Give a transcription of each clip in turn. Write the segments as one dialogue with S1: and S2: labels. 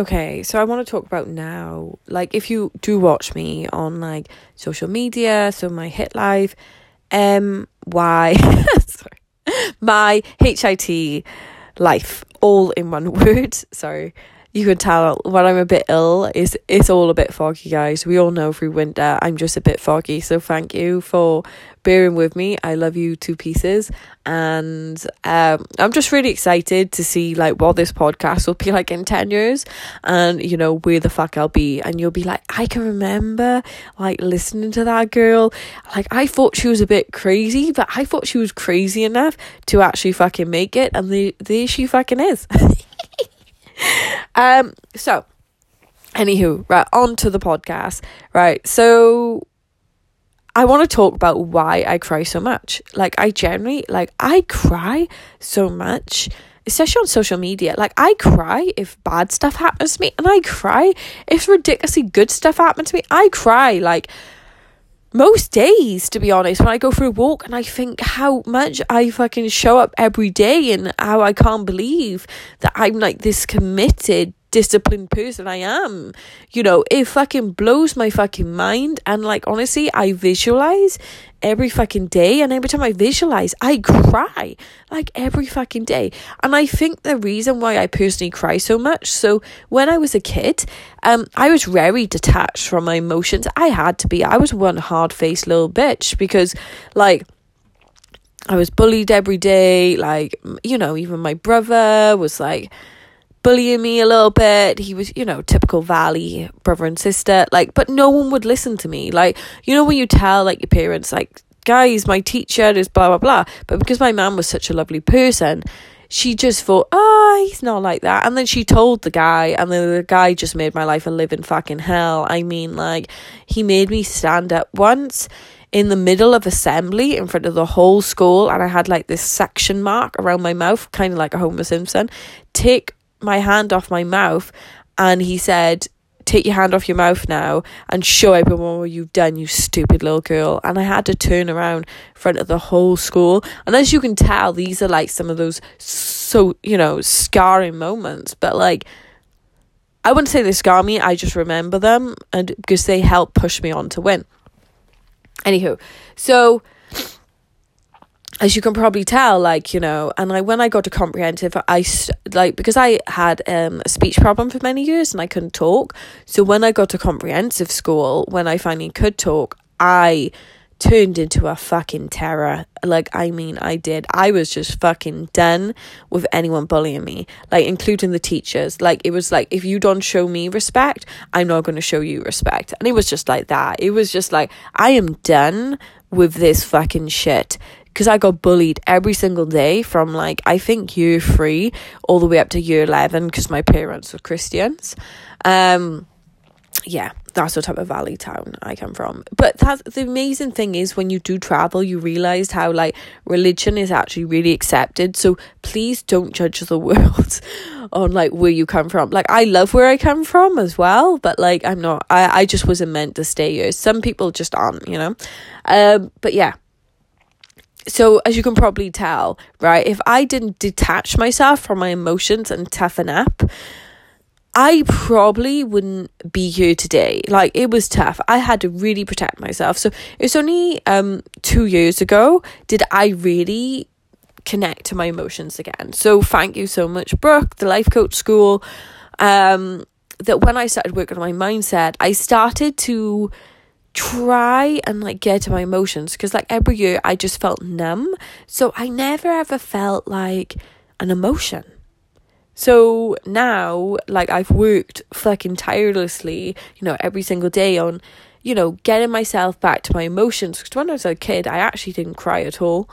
S1: Okay, so I want to talk about now. Like, if you do watch me on like social media, so my hit life, um, why, sorry, my HIT life, all in one word. Sorry, you can tell when I'm a bit ill. Is it's all a bit foggy, guys. We all know through winter I'm just a bit foggy. So thank you for bearing with me. I love you two pieces, and um, I'm just really excited to see like what this podcast will be like in ten years, and you know where the fuck I'll be, and you'll be like, I can remember like listening to that girl. Like I thought she was a bit crazy, but I thought she was crazy enough to actually fucking make it, and the there she fucking is. um, so, anywho, right, on to the podcast. Right, so I want to talk about why I cry so much. Like, I generally, like, I cry so much, especially on social media. Like, I cry if bad stuff happens to me, and I cry if ridiculously good stuff happens to me. I cry, like, most days, to be honest, when I go for a walk and I think how much I fucking show up every day and how I can't believe that I'm like this committed, disciplined person I am. You know, it fucking blows my fucking mind. And like, honestly, I visualize every fucking day. And every time I visualize, I cry like every fucking day. And I think the reason why I personally cry so much. So when I was a kid, um, I was very detached from my emotions. I had to be. I was one hard faced little bitch because, like, I was bullied every day. Like, you know, even my brother was like, bullying me a little bit. He was, you know, typical Valley brother and sister. Like, but no one would listen to me. Like, you know, when you tell like your parents, like, guys, my teacher is blah blah blah. But because my mum was such a lovely person, she just thought, oh, he's not like that. And then she told the guy, and then the guy just made my life a living fucking hell. I mean, like, he made me stand up once in the middle of assembly in front of the whole school, and I had like this section mark around my mouth, kind of like a Homer Simpson. Take my hand off my mouth and he said, Take your hand off your mouth now and show everyone what you've done, you stupid little girl. And I had to turn around in front of the whole school. And as you can tell, these are like some of those so, you know, scarring moments. But like, I wouldn't say they scar me, I just remember them and because they help push me on to win. Anywho, so as you can probably tell, like, you know, and I, when I got to comprehensive, I, like, because I had um, a speech problem for many years and I couldn't talk. So when I got to comprehensive school, when I finally could talk, I turned into a fucking terror. Like, I mean, I did. I was just fucking done with anyone bullying me, like, including the teachers. Like, it was like, if you don't show me respect, I'm not going to show you respect. And it was just like that. It was just like, I am done with this fucking shit because I got bullied every single day from like I think year three all the way up to year eleven because my parents were Christians. Um, yeah, that's the type of valley town I come from. But that's the amazing thing is when you do travel, you realize how like religion is actually really accepted. So please don't judge the world on like where you come from. Like I love where I come from as well, but like I'm not. I I just wasn't meant to stay here. Some people just aren't, you know. Um, but yeah so as you can probably tell, right, if I didn't detach myself from my emotions and toughen up, I probably wouldn't be here today. Like it was tough. I had to really protect myself. So it's only um 2 years ago did I really connect to my emotions again. So thank you so much Brooke, the life coach school um that when I started working on my mindset, I started to try and like get to my emotions because like every year I just felt numb. So I never ever felt like an emotion. So now, like, I've worked fucking tirelessly, you know, every single day on, you know, getting myself back to my emotions. Because when I was a kid, I actually didn't cry at all.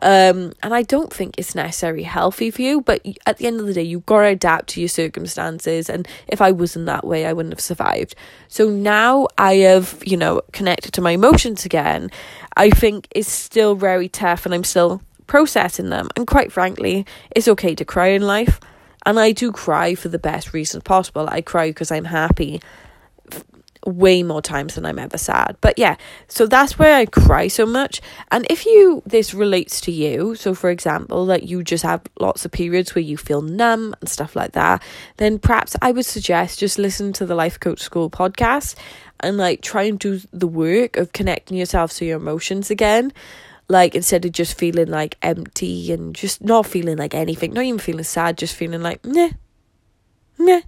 S1: Um, and I don't think it's necessarily healthy for you, but at the end of the day, you've got to adapt to your circumstances. And if I wasn't that way, I wouldn't have survived. So now I have, you know, connected to my emotions again. I think it's still very tough and I'm still processing them. And quite frankly, it's okay to cry in life. And I do cry for the best reasons possible. I cry because I'm happy way more times than I'm ever sad. But yeah, so that's where I cry so much. And if you this relates to you, so for example, that you just have lots of periods where you feel numb and stuff like that, then perhaps I would suggest just listen to the Life Coach School podcast and like try and do the work of connecting yourself to your emotions again. Like instead of just feeling like empty and just not feeling like anything, not even feeling sad, just feeling like meh, meh.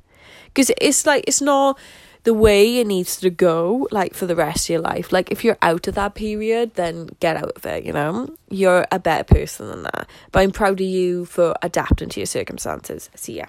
S1: Because it's like it's not the way it needs to go like for the rest of your life. Like if you're out of that period then get out of it you know? You're a better person than that. But i'm proud of you for adapting to your circumstances. See ya